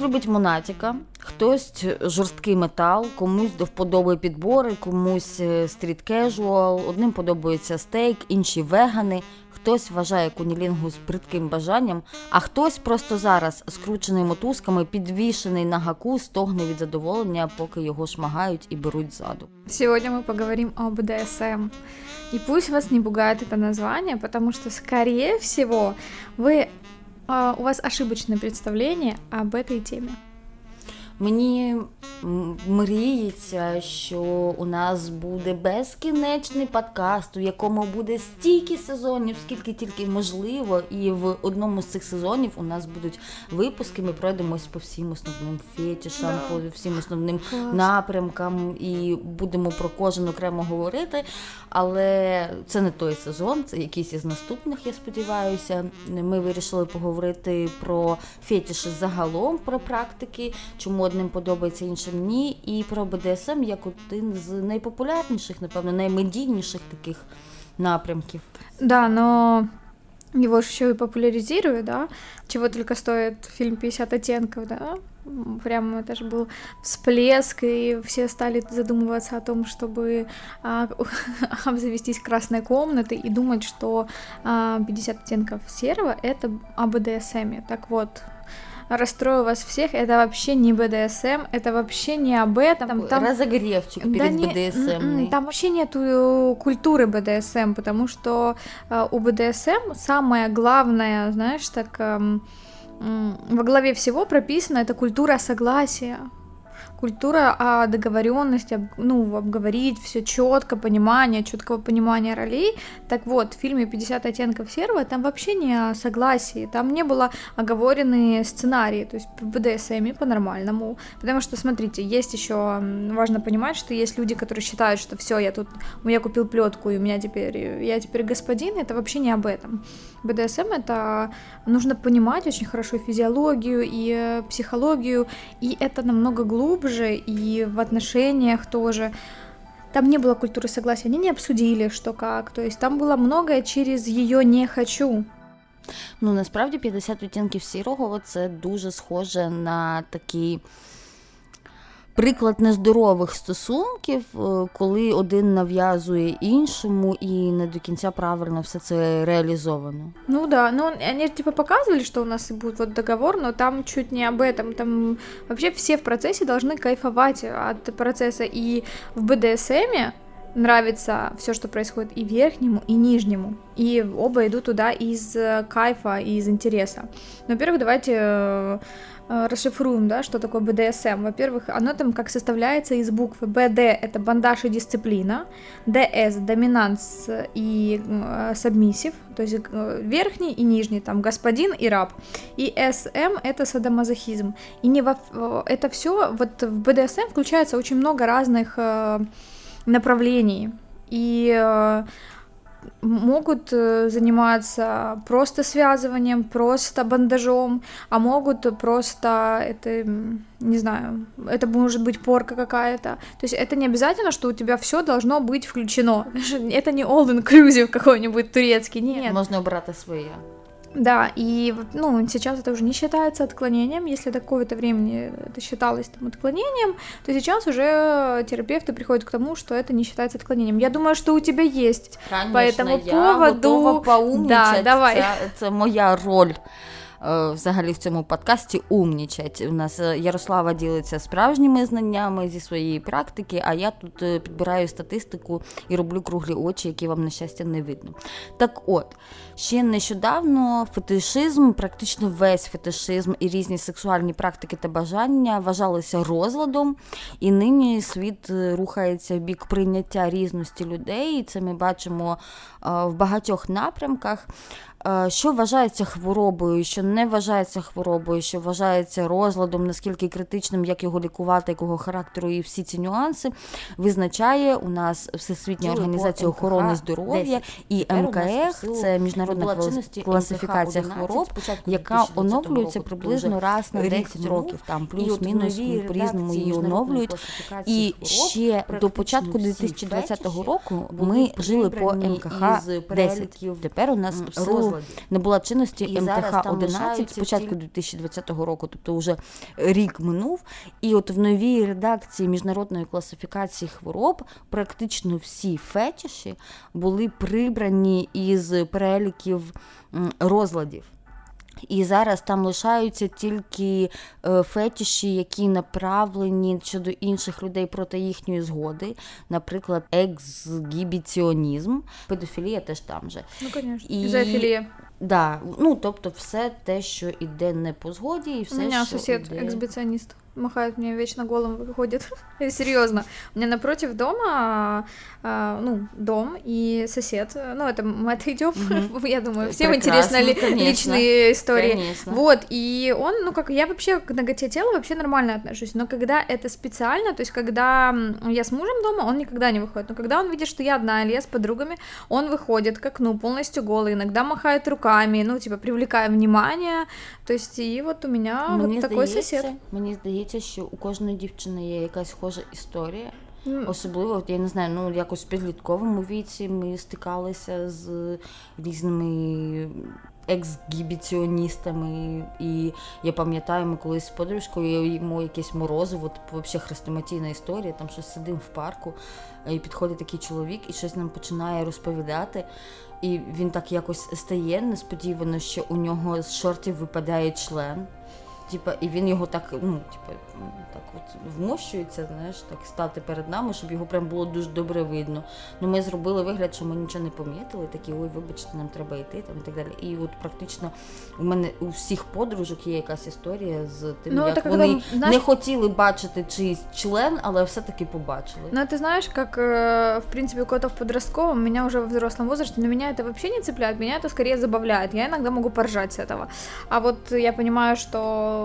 Хтось любить монатіка, хтось жорсткий метал, комусь до вподоби підбори, комусь стріт кежуал, одним подобається стейк, інші вегани. Хтось вважає кунілінгу з бридким бажанням, а хтось просто зараз, скручений мотузками, підвішений на гаку, стогне від задоволення, поки його шмагають і беруть ззаду. Сьогодні ми поговоримо о БДСМ. И пусть вас не пугает это название, потому что, скорее всего, вы, у вас ошибочное представление об этой теме. Мені мріється, що у нас буде безкінечний подкаст, у якому буде стільки сезонів, скільки тільки можливо, і в одному з цих сезонів у нас будуть випуски. Ми пройдемось по всім основним фетішам, да. по всім основним Клас. напрямкам і будемо про кожен окремо говорити. Але це не той сезон, це якийсь із наступних, я сподіваюся. Ми вирішили поговорити про фетіші загалом, про практики, чому одним подобається, іншим ні. І про БДСМ як один з найпопулярніших, напевно, наймедійніших таких напрямків. Да, но его же еще и популяризируют, да, чего только стоит фильм «50 оттенков», да, прям это же был всплеск, и все стали задумываться о том, чтобы а, обзавестись красной комнатой и думать, что а, 50 оттенков серого — это о БДСМе. Так вот, расстрою вас всех, это вообще не БДСМ, это вообще не об этом. Там, там... Разогревчик перед да не, БДСМ. М-м, там вообще нету культуры БДСМ, потому что э, у БДСМ самое главное, знаешь, так э, э, во главе всего прописано это культура согласия культура о договоренности, ну, обговорить все четко, понимание, четкого понимания ролей. Так вот, в фильме «50 оттенков серого» там вообще не о согласии, там не было оговорены сценарии, то есть по БДСМ по-нормальному. Потому что, смотрите, есть еще важно понимать, что есть люди, которые считают, что все, я тут, я купил плетку, и у меня теперь, я теперь господин, это вообще не об этом. БДСМ это нужно понимать очень хорошо физиологию и э, психологию, и это намного глубже, и в отношениях тоже. Там не было культуры согласия, они не обсудили, что как. То есть там было многое через ее не хочу. Ну насправді 50 відтінків сірого це дуже схоже на такий приклад нездорових стосунків, е, коли один нав'язує іншому і не до кінця правильно все це реалізовано. Ну да, ну они типа показывали, что у нас будет вот договор, но там чуть не об этом. Там вообще все в процессе должны кайфовать от процесса. И в БДСМе нравится все, что происходит и верхнему, и нижнему. И оба идут туда из кайфа и из интереса. Но, во-первых, давайте э, Э, расшифруем, да, что такое БДСМ. Во-первых, оно там как составляется из буквы БД — это бандаж и дисциплина, ДС — доминанс и э, сабмиссив, то есть э, верхний и нижний, там господин и раб, и СМ — это садомазохизм. И не во, э, это все вот в БДСМ включается очень много разных э, направлений, и э, могут э, заниматься просто связыванием, просто бандажом, а могут просто это, не знаю, это может быть порка какая-то. То есть это не обязательно, что у тебя все должно быть включено. Это не all inclusive какой-нибудь турецкий, нет. Можно убрать свои. Да, и ну, сейчас это уже не считается отклонением. Если до какого-то времени это считалось там, отклонением, то сейчас уже терапевты приходят к тому, что это не считается отклонением. Я думаю, что у тебя есть Конечно, по этому я поводу. Готова поумничать. Да, давай. Це, це моя роль. Е, взагалі в цьому подкасті умнічать. У нас е, Ярослава ділиться справжніми знаннями зі своєї практики, а я тут е, підбираю статистику і роблю круглі очі, які вам, на щастя, не видно. Так от, ще нещодавно фетишизм, практично весь фетишизм і різні сексуальні практики та бажання вважалися розладом, і нині світ рухається в бік прийняття різності людей. І це ми бачимо в багатьох напрямках. Е, що вважається хворобою, що не вважається хворобою, що вважається розладом, наскільки критичним, як його лікувати, якого характеру, і всі ці нюанси визначає у нас Всесвітня організація охорони здоров'я і МКХ, це міжнародна класифікація хвороб, яка оновлюється приблизно раз на 10 років, там плюс-мінус по різному її оновлюють. І ще до початку 2020 року ми жили по МКХ 10. Тепер у нас розлад набула чинності МТХ 11 спочатку 2020 року, тобто вже рік минув. І от в новій редакції міжнародної класифікації хвороб практично всі фетіші були прибрані із переліків розладів. І зараз там лишаються тільки е, фетіші, які направлені щодо інших людей проти їхньої згоди, наприклад, ексгібіціонізм, педофілія теж там же. Ну, звісно, і... зоофілія. Да, ну тобто все те, що іде не по згоді, і все, У мене що сусід іде... ексбіціоніст махает мне вечно голым выходит. Серьезно. У меня напротив дома, а, ну, дом и сосед. Ну, это мы отойдем. Mm-hmm. Я думаю, всем интересны ли, личные истории. Конечно. Вот, и он, ну, как я вообще к ноготе тела вообще нормально отношусь. Но когда это специально, то есть когда я с мужем дома, он никогда не выходит. Но когда он видит, что я одна или я с подругами, он выходит к окну полностью голый, иногда махает руками, ну, типа, привлекая внимание. То есть, и вот у меня Мне вот такой сосед. Мне здається, що у кожної дівчини є якась схожа історія. Mm. Особливо, от я не знаю, ну якось в підлітковому віці ми стикалися з різними ексгібіціоністами. І я пам'ятаю, ми колись з подружкою їмо якесь морозиво, типу, взагалі хрестоматійна історія, там щось сидимо в парку, і підходить такий чоловік і щось нам починає розповідати. І він так якось стає несподівано, що у нього з шортів випадає член. Типа, і він його так, ну, типа, так от вмощується, знаєш, так стати перед нами, щоб його прям було дуже добре видно. Ну ми зробили вигляд, що ми нічого не помітили, такі, ой, вибачте, нам треба йти там і так далі. І от практично у мене у всіх подружок є якась історія з тим, ну, як вони когда, знаешь... не хотіли бачити чийсь член, але все-таки побачили. Ну, ти знаєш, як, э, в принципі, у кого-то в подростковом, меня уже в взрослом возрасте, но меня это вообще не цепляет, меня это скорее забавляет. Я иногда могу поржать с этого. А вот я понимаю, что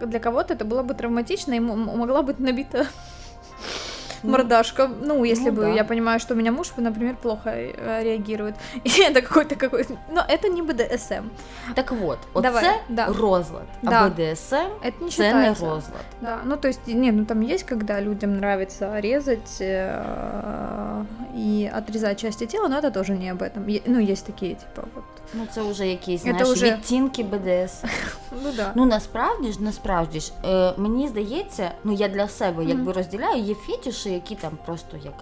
Для кого-то это было бы травматично и могла быть набита ну, мордашка. Ну, если ну, бы да. я понимаю, что у меня муж, например, плохо э, реагирует. И это какой-то какой Но это не БДСМ. Так вот, Давай, це да. розлад. А. БДСМ это не це не розлад. Да. Ну, то есть, не, ну там есть, когда людям нравится резать э, и отрезать части тела, но это тоже не об этом. Ну, есть такие, типа, вот Ну це вже якісь знаєш, вже... відтінки БДС. ну да. Ну насправді ж, насправді ж, е, мені здається, ну я для себе якби розділяю, є фетіші, які там просто як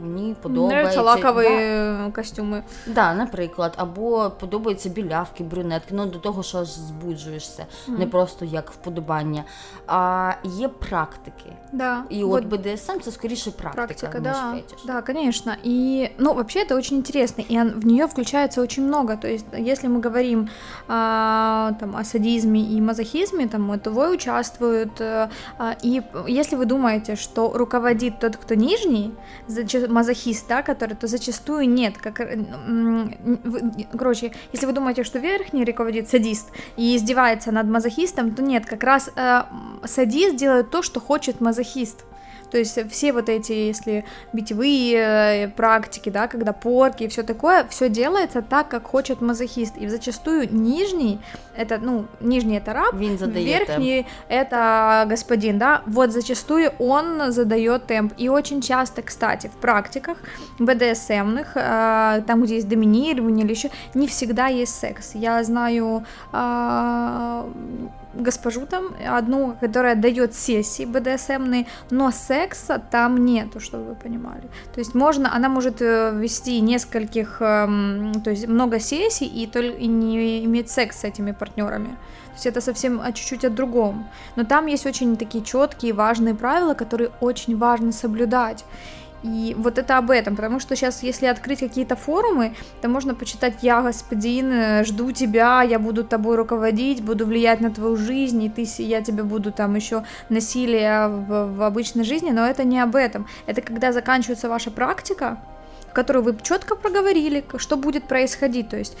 мені подобається лакові да. костюми. Да, наприклад, або подобаються білявки, брюнетки, ну до того, що аж збуджуєшся, mm. не просто як вподобання. А є практики. Да. И вот, вот БДСМ это скорее практика, практика да, фетиш. Да, конечно. И, ну, вообще это очень интересно, и в нее включается очень много. То есть, если мы говорим а, там, о садизме и мазохизме, там, то вы участвуют. А, и если вы думаете, что руководит тот, кто нижний, мазохист, да, который, то зачастую нет. Как, короче, если вы думаете, что верхний руководит садист и издевается над мазохистом, то нет, как раз э, садист делает то, что хочет мазохист. То есть все вот эти, если битевые э, практики, да, когда порки и все такое, все делается так, как хочет мазохист. И зачастую нижний, это, ну, нижний это раб, верхний это господин, да, вот зачастую он задает темп. И очень часто, кстати, в практиках БДСМных, э, там, где есть доминирование или еще, не всегда есть секс. Я знаю э, госпожу там, одну, которая дает сессии БДСМные, но секса там нету, чтобы вы понимали. То есть можно, она может э, вести нескольких, эм, то есть много сессий и, и не иметь секс с этими партнерами. То есть это совсем а, чуть-чуть о другом. Но там есть очень такие четкие, важные правила, которые очень важно соблюдать. И вот это об этом, потому что сейчас, если открыть какие-то форумы, то можно почитать «Я, господин, жду тебя, я буду тобой руководить, буду влиять на твою жизнь, и ты, я тебе буду там еще насилие в, в обычной жизни», но это не об этом. Это когда заканчивается ваша практика, в которой вы четко проговорили, что будет происходить, то есть,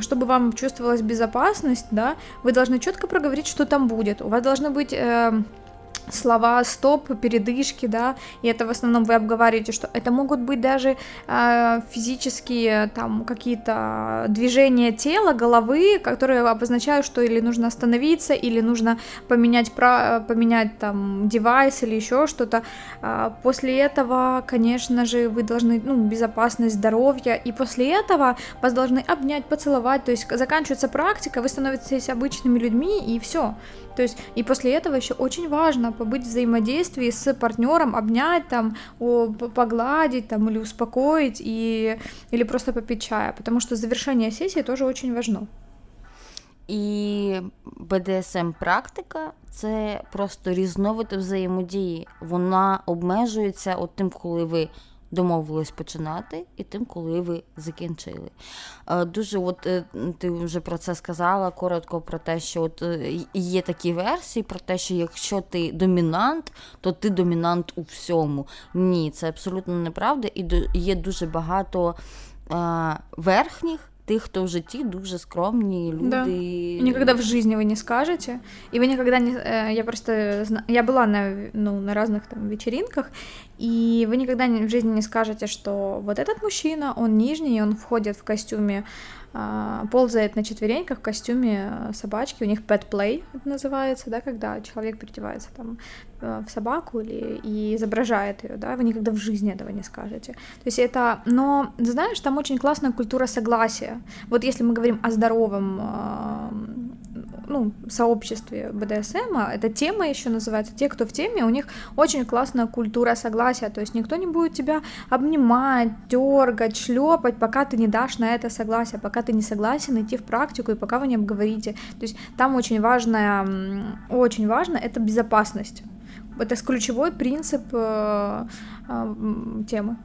чтобы вам чувствовалась безопасность, да, вы должны четко проговорить, что там будет. У вас должны быть... Э, слова стоп, передышки, да, и это в основном вы обговариваете, что это могут быть даже э, физические там какие-то движения тела, головы, которые обозначают, что или нужно остановиться, или нужно поменять, про, поменять там девайс или еще что-то. Э, после этого, конечно же, вы должны, ну, безопасность здоровья, и после этого вас должны обнять, поцеловать, то есть заканчивается практика, вы становитесь обычными людьми, и все. То есть и после этого еще очень важно побыть в взаимодействии с партнером, обнять там, о, погладить там или успокоить и или просто попить чая, потому что завершение сессии тоже очень важно. І БДСМ практика це просто різновид взаємодії. Вона обмежується от тим, коли ви домовились починати, і тим, коли ви закінчили. Е, дуже, от е, ти вже про це сказала коротко про те, що от е, є такі версії про те, що якщо ти домінант, то ти домінант у всьому. Ні, це абсолютно неправда, і є дуже багато верхніх. Тих, хто в житті дуже скромні люди. Да. Никогда в жизни вы не скажете. И вы никогда не... Я просто... Я была на, ну, на разных там вечеринках, и вы никогда в жизни не скажете, что вот этот мужчина, он нижний, он входит в костюме, ползает на четвереньках в костюме а, собачки, у них pet play это называется, да, когда человек переодевается там а, в собаку или и изображает ее, да, вы никогда в жизни этого не скажете. То есть это, но знаешь, там очень классная культура согласия. Вот если мы говорим о здоровом ну, сообществе БДСМ, эта тема еще называется, те, кто в теме, у них очень классная культура согласия, то есть никто не будет тебя обнимать, дергать, шлепать, пока ты не дашь на это согласие, пока ты не согласен идти в практику и пока вы не обговорите. То есть там очень важная, очень важно это безопасность. Это ключевой принцип э, э, темы.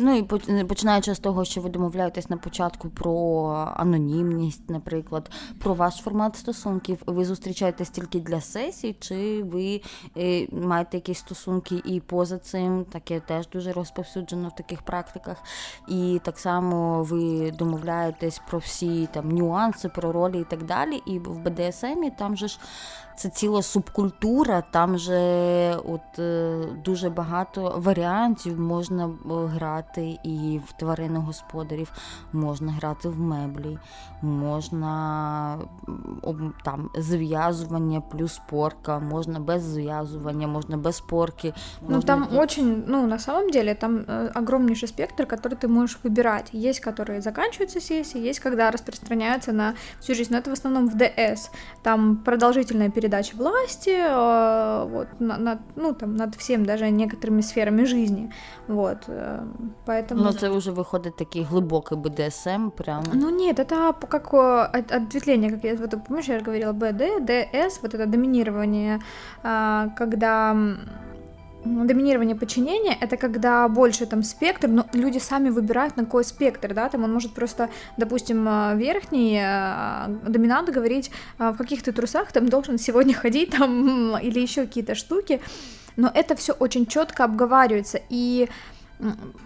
Ну і починаючи з того, що ви домовляєтесь на початку про анонімність, наприклад, про ваш формат стосунків, ви зустрічаєтесь тільки для сесій, чи ви е, маєте якісь стосунки і поза цим, таке теж дуже розповсюджено в таких практиках. І так само ви домовляєтесь про всі там нюанси, про ролі і так далі. І в БДСМі там же ж це ціла субкультура, там же от е, дуже багато варіантів можна е, грати і в тваринних господарів, можна грати в меблі, можна там зв'язування плюс порка, можна без зв'язування, можна без порки. Ну, можна... Ну там очень, ну на самом деле там э, огромнейший спектр, который ты можешь выбирать. Есть, которые заканчиваются сессии, есть, когда распространяются на всю жизнь, но это в основном в ДС. Там продолжительная передача передача власти, э, вот, над, ну, там, над всем, даже некоторыми сферами жизни, вот, э, поэтому... Но это уже выходит такие глубокий БДСМ, прям... Ну, нет, это как ответвление, как я, вот, помнишь, я говорила, БД, ДС, вот это доминирование, когда доминирование подчинения это когда больше там спектр, но люди сами выбирают на какой спектр, да, там он может просто, допустим, э, верхний э, доминант говорить, в каких ты трусах там должен сегодня ходить там или еще какие-то штуки, но это все очень четко обговаривается и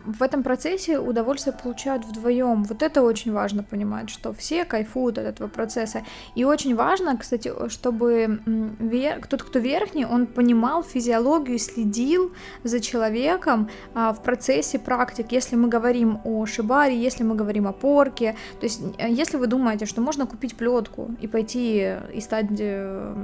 в этом процессе удовольствие получают вдвоем. Вот это очень важно понимать, что все кайфуют от этого процесса. И очень важно, кстати, чтобы тот, кто верхний, он понимал физиологию, следил за человеком а, в процессе практик. Если мы говорим о шибаре, если мы говорим о порке, то есть э, если вы думаете, что можно купить плетку и пойти и стать э,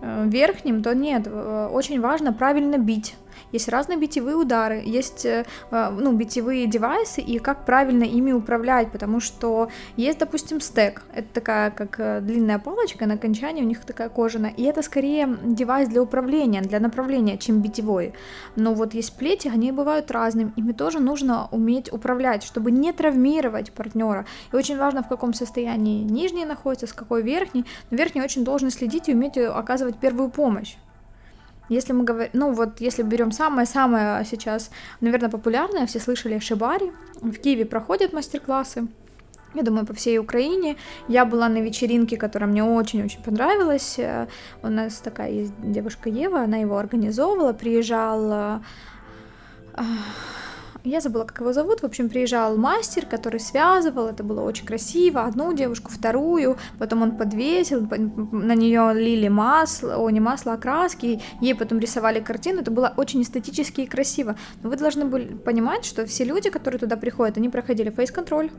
э, верхним, то нет, очень важно правильно бить есть разные битевые удары, есть э, ну, битевые девайсы и как правильно ими управлять, потому что есть, допустим, стек, это такая как э, длинная палочка, на окончании у них такая кожаная, и это скорее девайс для управления, для направления, чем битевой. Но вот есть плети, они бывают разными, ими тоже нужно уметь управлять, чтобы не травмировать партнера. И очень важно, в каком состоянии нижний находится, с какой верхний. Верхний очень должен следить и уметь оказывать первую помощь. Если мы говорим, ну вот если берем самое-самое сейчас, наверное, популярное, все слышали Шибари, в Киеве проходят мастер-классы, я думаю, по всей Украине. Я была на вечеринке, которая мне очень-очень понравилась. У нас такая есть девушка Ева, она его организовывала, приезжала я забыла, как его зовут, в общем, приезжал мастер, который связывал, это было очень красиво, одну девушку, вторую, потом он подвесил, на нее лили масло, о, не масло, а краски, ей потом рисовали картину, это было очень эстетически и красиво. Но вы должны были понимать, что все люди, которые туда приходят, они проходили фейс-контроль,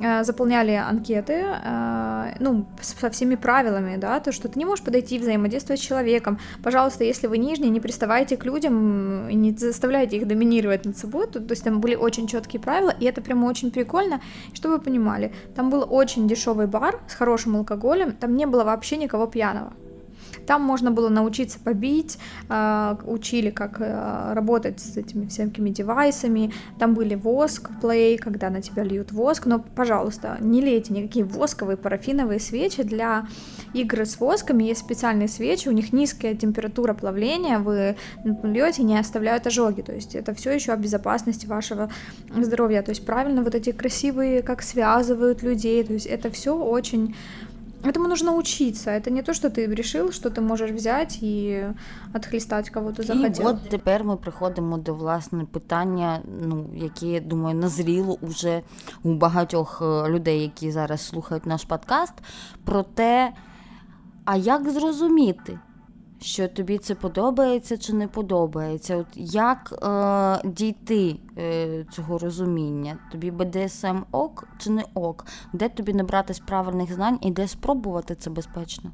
э, заполняли анкеты, э, ну, со всеми правилами, да, то, что ты не можешь подойти взаимодействовать с человеком. Пожалуйста, если вы нижний, не приставайте к людям не заставляйте их доминировать над собой, то, то есть там были очень четкие правила, и это прямо очень прикольно. Чтобы вы понимали, там был очень дешевый бар с хорошим алкоголем, там не было вообще никого пьяного. Там можно было научиться побить, а, учили, как э, работать с этими всякими девайсами. Там были воск, плей, когда на тебя льют воск. Но, пожалуйста, не лейте никакие восковые, парафиновые свечи. Для игры с восками есть специальные свечи, у них низкая температура плавления, вы льете, не оставляют ожоги. То есть это все еще о безопасности вашего здоровья. То есть правильно вот эти красивые, как связывают людей. То есть это все очень Этому нужно учиться. Это не то, что ты решил, що ти можеш взяти і відхлістати кого то захотів. І от тепер ми приходимо до власне питання, ну яке я думаю, назріло уже у багатьох людей, які зараз слухають наш подкаст, про те, а як зрозуміти, що тобі це подобається чи не подобається. От Як е, дійти е, цього розуміння? Тобі БДСМ ок чи не ок? Де тобі набратись правильних знань і де спробувати це безпечно?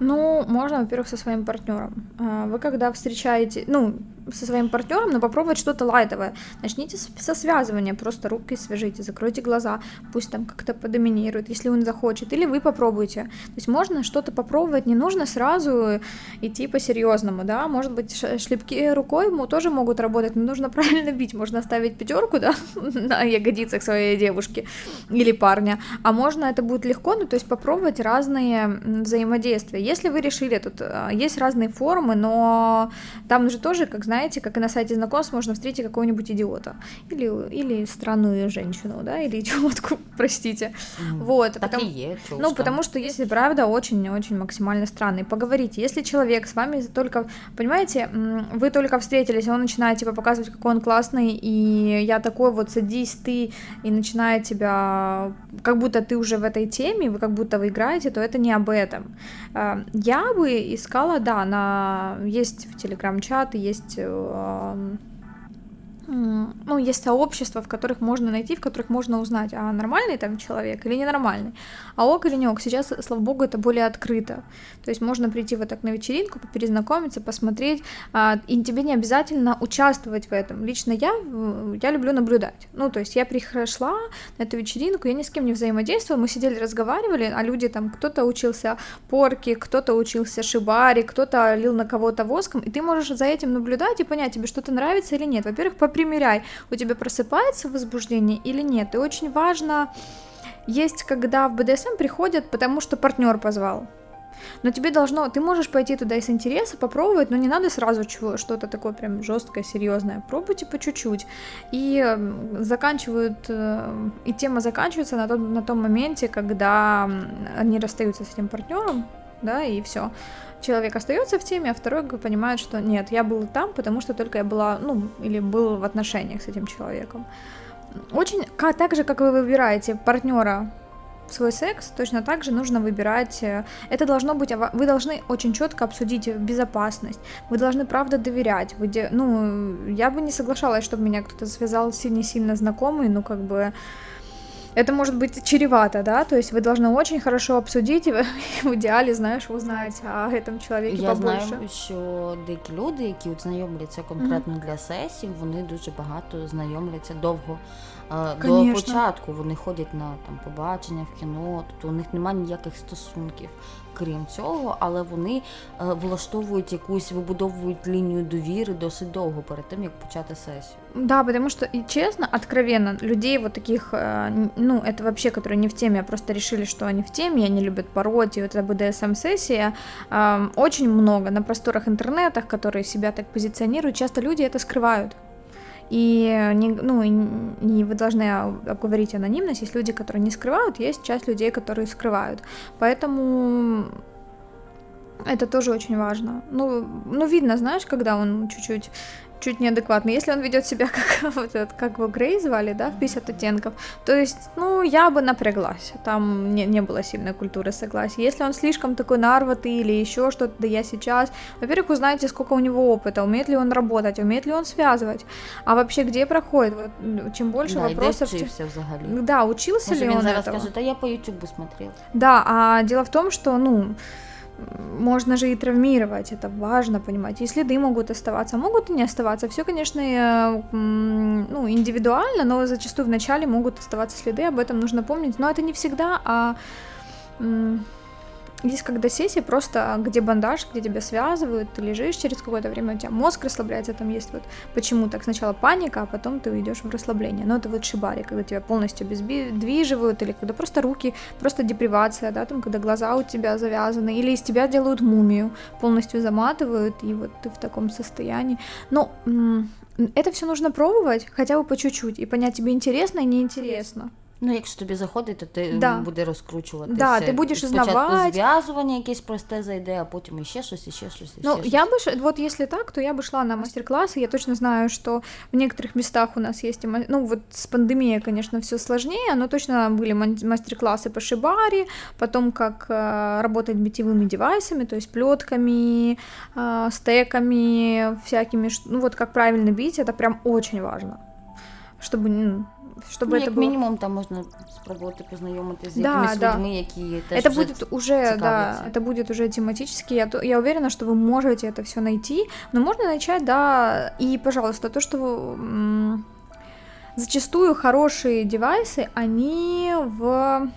Ну, можно, во-первых, со своим партнером. А, вы когда встречаете, ну, со своим партнером, но попробовать что-то лайтовое. Начните со связывания, просто руки свяжите, закройте глаза, пусть там как-то подоминирует, если он захочет, или вы попробуйте. То есть можно что-то попробовать, не нужно сразу идти по-серьезному, да, может быть, шлепки рукой ему тоже могут работать, но нужно правильно бить, можно ставить пятерку, да, на ягодицах своей девушки или парня, а можно это будет легко, ну, то есть попробовать разные взаимодействия. Если вы решили, тут а, есть разные формы, но там же тоже, как знаете, как и на сайте знакомств, можно встретить какого-нибудь идиота. Или, или странную женщину, да, или идиотку, простите. Mm, вот. Так потому, и есть. Ну, потому что если правда очень-очень максимально странный. Поговорите. Если человек с вами только, понимаете, вы только встретились, он начинает типа показывать, какой он классный, и я такой вот, садись ты, и начинает тебя, как будто ты уже в этой теме, вы как будто вы играете, то это не об этом. А, я бы искала, да, на есть в телеграм-чаты, есть э, ну, есть сообщества, в которых можно найти, в которых можно узнать, а нормальный там человек или ненормальный, а ок или не ок. Сейчас, слава богу, это более открыто. То есть можно прийти вот так на вечеринку, перезнакомиться, посмотреть, а, и тебе не обязательно участвовать в этом. Лично я, я люблю наблюдать. Ну, то есть я пришла на эту вечеринку, я ни с кем не взаимодействовала, мы сидели, разговаривали, а люди там, кто-то учился порки, кто-то учился шибари, кто-то лил на кого-то воском, и ты можешь за этим наблюдать и понять, тебе что-то нравится или нет. Во-первых, по примеряй, у тебя просыпается возбуждение или нет. И очень важно, есть, когда в БДСМ приходят, потому что партнер позвал. Но тебе должно, ты можешь пойти туда из интереса, попробовать, но не надо сразу чего, что-то такое прям жесткое, серьезное. Пробуйте по чуть-чуть. И заканчивают, э, и тема заканчивается на том, на том моменте, когда они расстаются с этим партнером, да, и все человек остается в теме, а второй понимает, что нет, я был там, потому что только я была, ну, или был в отношениях с этим человеком. Очень, как, так же, как вы выбираете партнера в свой секс, точно так же нужно выбирать, э, это должно быть, вы должны очень четко обсудить безопасность, вы должны правда доверять, вы, ну, я бы не соглашалась, чтобы меня кто-то связал сильно-сильно знакомый, ну, как бы, это может быть чревато, да, то есть вы должны очень хорошо обсудить и в ідеалі, знаєш, узнать о этом чоловіку Я побольше. знаю, що деякі люди, які от знайомляться конкретно mm-hmm. для сесій, вони дуже багато знайомляться довго. Конечно. До початку вони ходять на там побачення в кіно, тобто у них немає ніяких стосунків крім цього, але вони е, влаштовують якусь вибудовують лінію довіри досить довго перед тим, як почати сесію. Да, потому что, и честно, откровенно, людей вот таких, э, ну, это вообще, которые не в теме, а просто решили, что они в теме, они любят пороть, и вот эта БДСМ-сессия, э, очень много на просторах интернетах, которые себя так позиционируют, часто люди это скрывают. И, не, ну, не вы должны обговорить анонимность. Есть люди, которые не скрывают, есть часть людей, которые скрывают. Поэтому Это тоже очень важно. Ну, ну видно, знаешь, когда он чуть-чуть чуть неадекватный. Если он ведет себя как вот этот, как его Грей звали, да, в 50 оттенков, то есть, ну, я бы напряглась. Там не, не было сильной культуры согласия. Если он слишком такой нарватый или еще что-то, да я сейчас, во-первых, узнаете, сколько у него опыта, умеет ли он работать, умеет ли он связывать, а вообще где проходит, вот, ну, чем больше да, вопросов... Вчився взагалі. Да, учился Може, ли он этого? каже, та я по Ютубу смотрел. Да, а дело в том, что, ну, можно же и травмировать, это важно понимать. И следы могут оставаться, могут и не оставаться. Все, конечно, э, ну, индивидуально, но зачастую вначале могут оставаться следы, об этом нужно помнить. Но это не всегда, а есть когда сессия просто, где бандаж, где тебя связывают, ты лежишь через какое-то время, у тебя мозг расслабляется, там есть вот почему так сначала паника, а потом ты уйдешь в расслабление. Но это вот шибари, когда тебя полностью обездвиживают, или когда просто руки, просто депривация, да, там, когда глаза у тебя завязаны, или из тебя делают мумию, полностью заматывают, и вот ты в таком состоянии. Но м, это все нужно пробовать, хотя бы по чуть-чуть, и понять, тебе интересно и неинтересно. Ну, якщо тобі заходить, то ти Да. м, буде розкручуватися. Да, ти будеш Спочатку узнавати. зв'язування якесь просте зайде, а потім іще щось, іще щось, іще Ну, щось. я бы, ш- вот если так, то я бы шла на мастер-классы. Я точно знаю, что в некоторых местах у нас есть, и ма- ну, вот с пандемией, конечно, все сложнее, но точно были ман- мастер-классы по шибари, потом как э, работать битевыми девайсами, то есть плетками, э, стеками, всякими, ш- ну, вот как правильно бить, это прям очень важно, чтобы, ну, чтобы ну, это як было... мінімум, там можна спробувати познайомитися з Да, якимись да. людьми, які теж это вже будет уже, да, цікавляться. это будет уже тематически. Я, то- я уверена, что вы можете это все найти, но можно начать, да, и, пожалуйста, то, что м, зачастую хорошие девайсы, они в,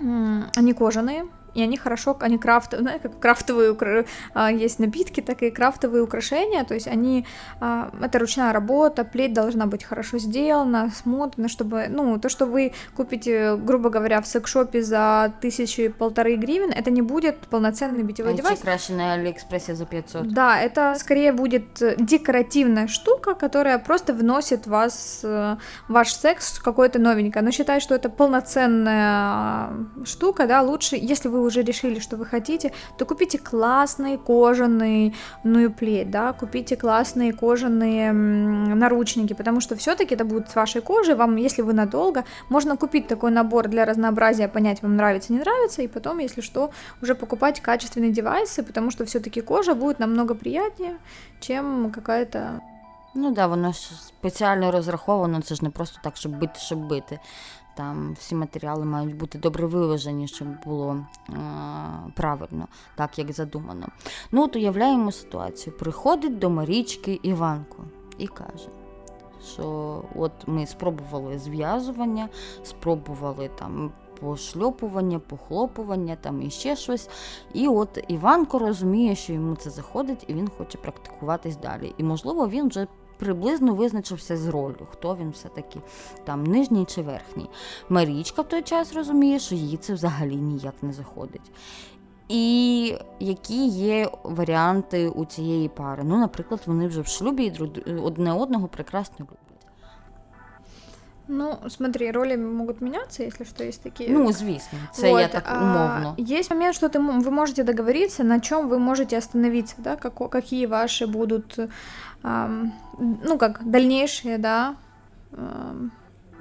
м, они кожаные. и они хорошо, они крафтовые, знаете, как крафтовые укра- а, есть напитки, так и крафтовые украшения, то есть они, а, это ручная работа, плеть должна быть хорошо сделана, смотрена, чтобы, ну, то, что вы купите, грубо говоря, в секшопе за тысячи полторы гривен, это не будет полноценный битевой А девайс. краще на Аліекспресі за 500. Да, это скорее будет декоративная штука, которая просто вносит вас, э, ваш секс в какое-то новенькое. Но считай, что это полноценная э, штука, да, лучше, если вы уже решили, что вы хотите, то купите классный кожаный, ну и плеть, да, купите классные кожаные наручники, потому что все-таки это будет с вашей кожей, вам, если вы надолго, можно купить такой набор для разнообразия, понять, вам нравится, не нравится, и потом, если что, уже покупать качественные девайсы, потому что все-таки кожа будет намного приятнее, чем какая-то Ну да, воно ж спеціально розраховано, це ж не просто так, щоб бити, щоб бити. Там всі матеріали мають бути добре виважені, щоб було е- правильно, так як задумано. Ну, от уявляємо ситуацію. Приходить до Марічки Іванко і каже, що от ми спробували зв'язування, спробували там. Пошльопування, похлопування, там і ще щось. І от Іванко розуміє, що йому це заходить, і він хоче практикуватись далі. І, можливо, він вже приблизно визначився з ролью, хто він все-таки там нижній чи верхній. Марічка в той час розуміє, що їй це взагалі ніяк не заходить. І які є варіанти у цієї пари? Ну, наприклад, вони вже в шлюбі і одне одного прекрасно люблять. Ну, смотри, роли могут меняться, если что, есть такие. Ну, звісно, це Вот, я так а, умовно. Есть момент, что ты, вы можете договориться, на чем вы можете остановиться, да, како- какие ваши будут, ам, ну, как дальнейшие, да, ам,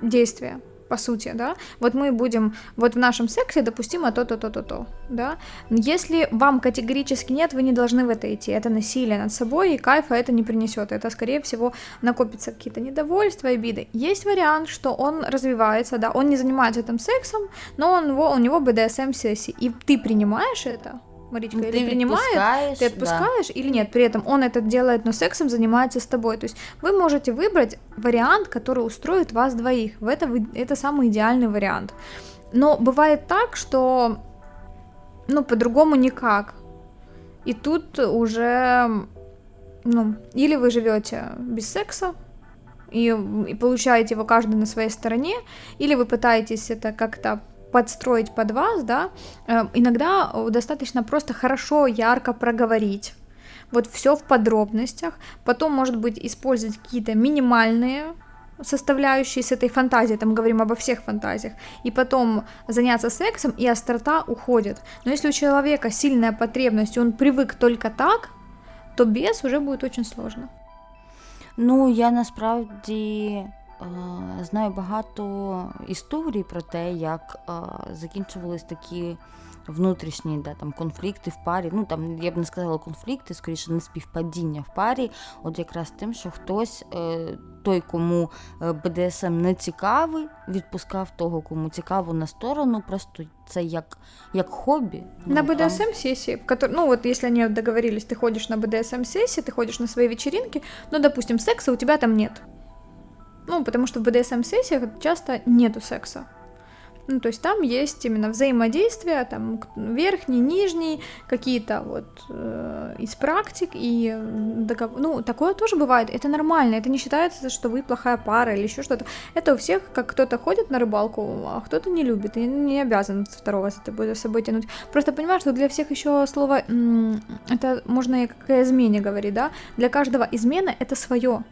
действия, по сути, да. Вот мы будем, вот в нашем сексе допустимо то-то, то-то, то, да. Если вам категорически нет, вы не должны в это идти. Это насилие над собой, и кайфа это не принесет. Это, скорее всего, накопятся какие-то недовольства, обиды. Есть вариант, что он развивается, да, он не занимается этим сексом, но он, у него BDSM-сессии, и ты принимаешь это, Маричка, или Ти принимаешь, відпускаєш, ты отпускаешь или нет, при этом он это делает, но сексом занимается с тобой. То есть вы можете выбрать вариант, который устроит вас двоих. Это, вы- это самый идеальный вариант. Но бывает так, что ну, по-другому никак. И тут уже, ну, или вы живете без секса, и, и получаете его каждый на своей стороне, или вы пытаетесь это как-то подстроить под вас, да, Э, иногда э, достаточно просто хорошо, ярко проговорить, вот все в подробностях, потом, может быть, использовать какие-то минимальные составляющей с этой фантазией, там говорим обо всех фантазиях, и потом заняться сексом, и острота уходит. Но если у человека сильная потребность, и он привык только так, то без уже будет очень сложно. Ну, я насправді знаю багато історій про те, як е, закінчувались такі внутрішні да, там, конфлікти в парі. Ну там я б не сказала конфлікти, скоріше не співпадіння в парі. От якраз тим, що хтось, е, той, кому БДСМ не цікавий, відпускав того, кому цікаво на сторону, просто це як як хобі. На ну, БДСМ сессии, в которой, ну вот если они договорились, ты ходишь на БДСМ сессии, ты ходишь на свои вечеринки, ну допустим, секса у тебя там нет. Ну, потому что в BDSM-сессиях часто нету секса. Ну, то есть там есть именно взаимодействие, там верхний, нижний, какие-то вот э, из практик, и ну, такое тоже бывает, это нормально, это не считается, что вы плохая пара или еще что-то. Это у всех, как кто-то ходит на рыбалку, а кто-то не любит, и не обязан второго за тобой, за собой тянуть. Просто понимаешь, что для всех еще слово, это можно и как измене говорить, да, для каждого измена это свое,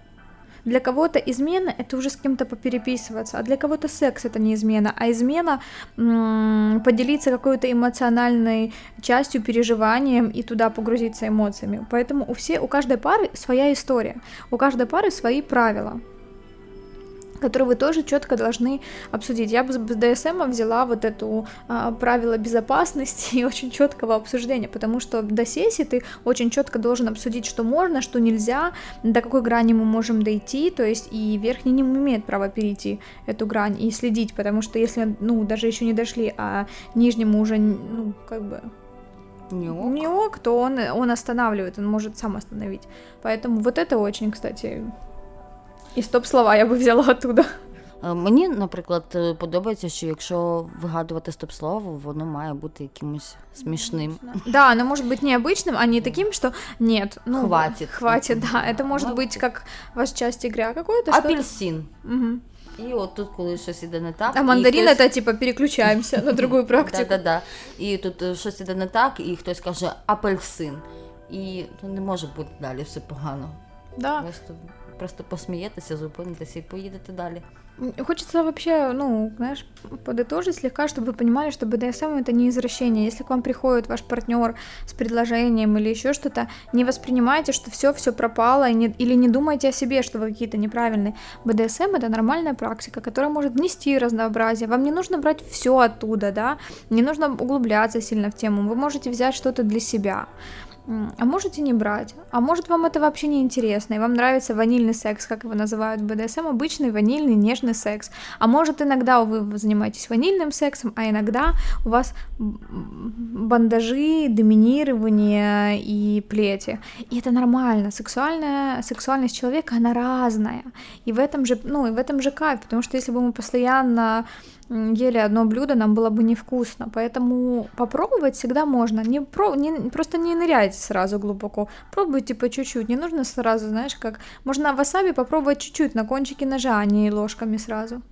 для кого-то измена — это уже с кем-то попереписываться, а для кого-то секс — это не измена, а измена поделиться какой-то эмоциональной частью, переживанием и туда погрузиться эмоциями. Поэтому у, все, у каждой пары своя история, у каждой пары свои правила которые вы тоже четко должны обсудить. Я бы с БДСМ взяла вот эту а, правило безопасности и очень четкого обсуждения, потому что до сессии ты очень четко должен обсудить, что можно, что нельзя, до какой грани мы можем дойти, то есть и верхний не имеет права перейти эту грань и следить, потому что если, ну, даже еще не дошли, а нижнему уже, ну, как бы не ок. не ок, то он, он останавливает, он может сам остановить. Поэтому вот это очень, кстати, І стоп-слова я би взяла оттуда. Е, мені, наприклад, е, подобається, що якщо вигадувати стоп-слово, воно має бути якимось смішним. Да, оно может быть необычным, а не таким, что нет, ну хватит. Хватит, да. Это может быть как ваш часть игры, а какой-то Апельсин. Угу. І от тут, коли щось іде не так. А мандарин хтось... це типа переключаємося на другу практику. Да, да, да. І тут е, щось іде не так, і хтось каже апельсин. І ну, не може бути далі все погано. Да. Просто просто посмієтеся, зупинитеся і поїдете далі. Хочется вообще, ну, знаешь, подытожить слегка, чтобы вы понимали, что БДСМ это не извращение. Если к вам приходит ваш партнер с предложением или еще что-то, не воспринимайте, что все все пропало, и не, или не думайте о себе, что вы какие-то неправильные. БДСМ это нормальная практика, которая может внести разнообразие. Вам не нужно брать все оттуда, да, не нужно углубляться сильно в тему. Вы можете взять что-то для себя а можете не брать, а может вам это вообще не интересно, и вам нравится ванильный секс, как его называют БДСМ, обычный ванильный нежный секс, а может иногда вы занимаетесь ванильным сексом, а иногда у вас бандажи, доминирование и плети, и это нормально, сексуальная, сексуальность человека, она разная, и в этом же, ну, и в этом же кайф, потому что если бы мы постоянно ели одно блюдо, нам было бы невкусно. Поэтому попробовать всегда можно. Не про, не, просто не ныряйте сразу глубоко. Пробуйте по чуть-чуть. Не нужно сразу, знаешь, как... Можно васаби попробовать чуть-чуть на кончике ножа, а не ложками сразу.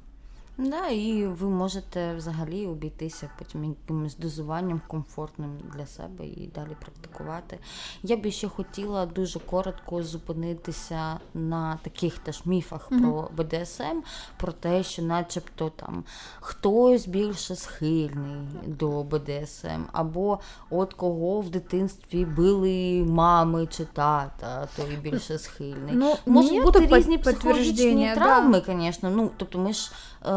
Да, і ви можете взагалі обійтися потім якимось дозуванням комфортним для себе і далі практикувати. Я би ще хотіла дуже коротко зупинитися на таких теж міфах mm-hmm. про БДСМ, про те, що, начебто, там хтось більше схильний до БДСМ, або от кого в дитинстві били мами чи тата, той більше схильний. Ну, Можуть бути різні психологічні травми, звісно. Да. Ну, тобто ми ж. Е,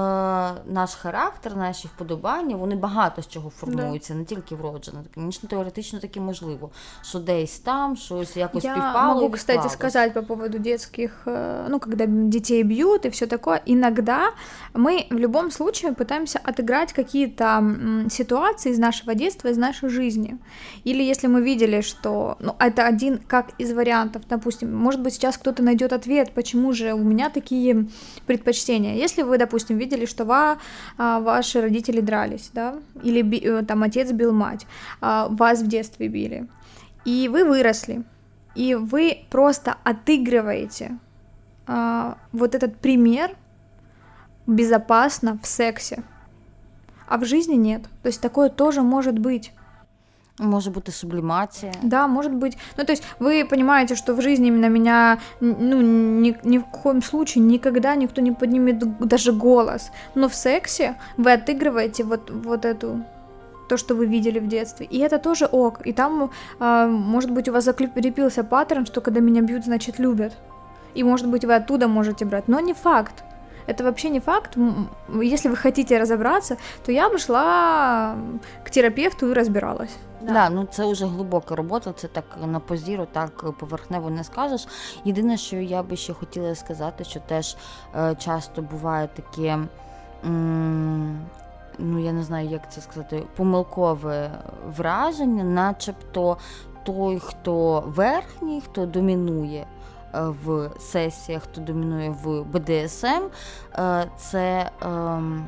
наш характер, наші вподобання, вони багато з чого формуються, да. не тільки вроджено. Звісно, теоретично таки можливо, що десь там щось якось Я співпало. могу, кстати, сказать по поводу детских, э, ну, когда детей бьют и все такое, иногда мы в любом случае пытаемся отыграть какие-то ситуации из нашего детства, из нашей жизни. Или если мы видели, что, ну, это один как из вариантов, допустим, может быть, сейчас кто-то найдет ответ, почему же у меня такие предпочтения. Если вы, допустим, видели, что ва, а, ваши родители дрались, да, или э, там отец бил мать, а, вас в детстве били, и вы выросли, и вы просто отыгрываете а, вот этот пример безопасно в сексе, а в жизни нет. То есть такое тоже может быть. Может быть, и сублимация. Да, может быть. Ну, то есть вы понимаете, что в жизни именно меня, ну, ни, ни в коем случае никогда никто не поднимет даже голос. Но в сексе вы отыгрываете вот, вот эту то, что вы видели в детстве. И это тоже ок. И там, э, может быть, у вас закрепился паттерн, что когда меня бьют, значит любят. И, может быть, вы оттуда можете брать. Но не факт. Это вообще не факт. Если вы хотите разобраться, то я бы шла к терапевту і розбиралась. Да. да, ну це вже глибока робота, це так на позіру, так поверхнево не скажеш. Єдине, що я би ще хотіла сказати, що теж е, часто буває таке. М- Ну, я не знаю, як це сказати, помилкове враження, начебто той, хто верхній, хто домінує е, в сесіях, хто домінує в БДСМ, е, це ем,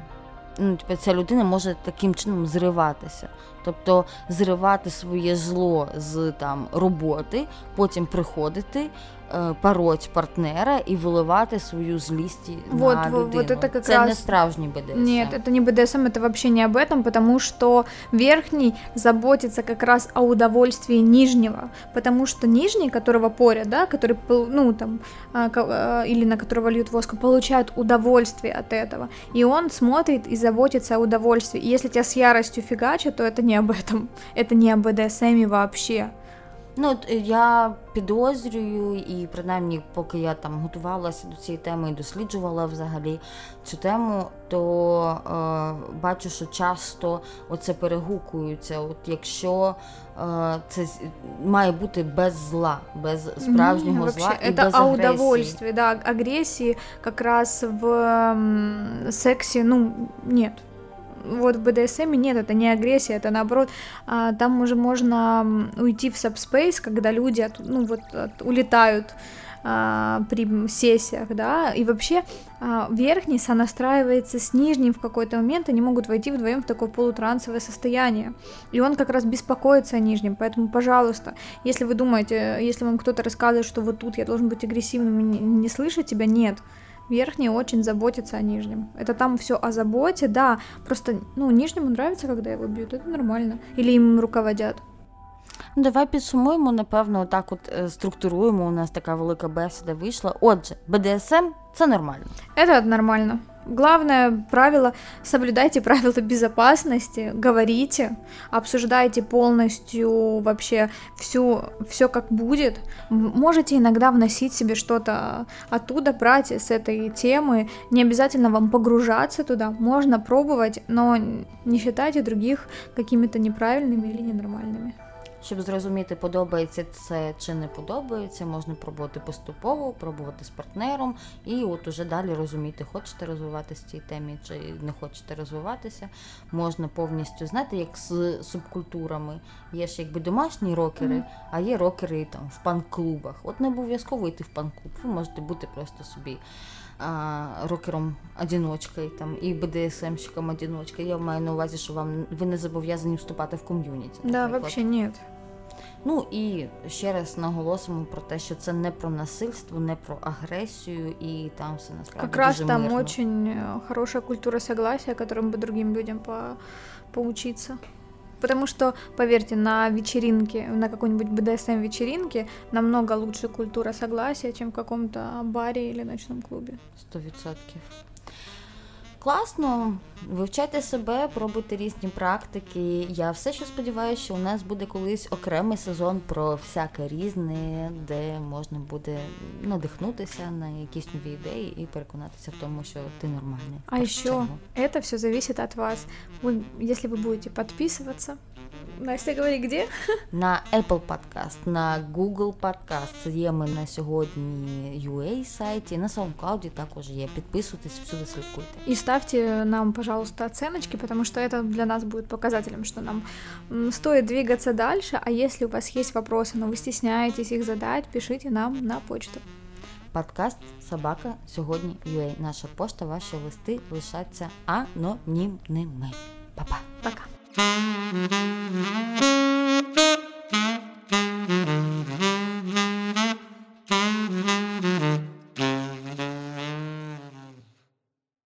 ну, типу, ця людина може таким чином зриватися. Тобто зривати своє зло з там роботи, потім приходити, Э, пороть партнера и выливать свою злість вот, на людину. Вот это как це раз... не справжній БДСМ. Нет, это не БДСМ, это вообще не об этом, потому что верхний заботится как раз о удовольствии нижнего, потому что нижний, которого порят, да, который, ну, там, а, а, или на которого льют воск, получает удовольствие от этого, и он смотрит и заботится о удовольствии, и если тебя с яростью фигачат, то это не об этом, это не о БДСМ вообще. Ну, от я підозрюю, і принаймні, поки я там готувалася до цієї теми і досліджувала взагалі цю тему, то е, бачу, що часто оце перегукується. От якщо е, це має бути без зла, без справжнього Ні, зла вообще, і это без о агресії. удовольствии, да, агрессии как раз в м, сексе, ну, нет. Вот в БДСМ нет, это не агрессия, это наоборот, а, там уже можно уйти в сабспейс, когда люди от, ну, вот, от, улетают а, при сессиях, да, и вообще а, верхний сонастраивается с нижним в какой-то момент, они могут войти вдвоем в такое полутрансовое состояние, и он как раз беспокоится о нижнем, поэтому, пожалуйста, если вы думаете, если вам кто-то рассказывает, что вот тут я должен быть агрессивным и не, не слышать тебя, нет, Верхний очень заботится о нижнем. Это там все о заботе, да. Просто, ну, нижнему нравится, когда его бьют, это нормально. Или им руководят. Ну, Давай підсумуємо, напевно, так от структуруємо. У нас така велика бесіда вийшла. Отже, БДСМ це нормально. Это нормально. Главное правило, соблюдайте правила безопасности, говорите, обсуждайте полностью вообще всю, все как будет. Можете иногда вносить себе что-то оттуда, брать с этой темы. Не обязательно вам погружаться туда, можно пробовать, но не считайте других какими-то неправильными или ненормальными. Щоб зрозуміти, подобається це чи не подобається, можна пробувати поступово, пробувати з партнером, і от уже далі розуміти, хочете розвиватися в цій темі чи не хочете розвиватися. Можна повністю знаєте, як з субкультурами. Є ж якби домашні рокери, mm. а є рокери там в панк-клубах. От не обов'язково йти в панк-клуб, ви можете бути просто собі Рокером одиночкою там і БДСМщиком одиночкою. Я маю на увазі, що вам ви не зобов'язані вступати в ком'юніті. Да, взагалі ні. Ну і ще раз наголосимо про те, що це не про насильство, не про агресію, і там все насправді Как раз дуже там мирно. очень э, хорошая культура согласия, которым бы другим людям по поучиться. Потому что, поверьте, на вечеринке, на какой-нибудь БДСМ-вечеринке намного лучше культура согласия, чем в каком-то баре или ночном клубе. Сто відсотків. Класно, вивчайте себе, пробуйте різні практики. Я все ще сподіваюся, що у нас буде колись окремий сезон про всяке різне, де можна буде надихнутися на якісь нові ідеї і переконатися в тому, що ти нормальний. А еще это все зависит от вас. Вы, если вы будете подписываться, Настя, говори, где? На Apple Podcast, на Google Podcast. Є ми на сьогодні UA сайті, на SoundCloud також є. Підписуйтесь, всюди слідкуйте. И ставьте нам, пожалуйста, оценочки, потому что это для нас будет показателем, что нам стоит двигаться дальше. А если у вас есть вопросы, но вы стесняетесь их задать, пишите нам на почту. Подкаст Собака сьогодні UA. Наша пошта, ваші листи лишаться анонімними. Па-па. Пока. Mm-hmm.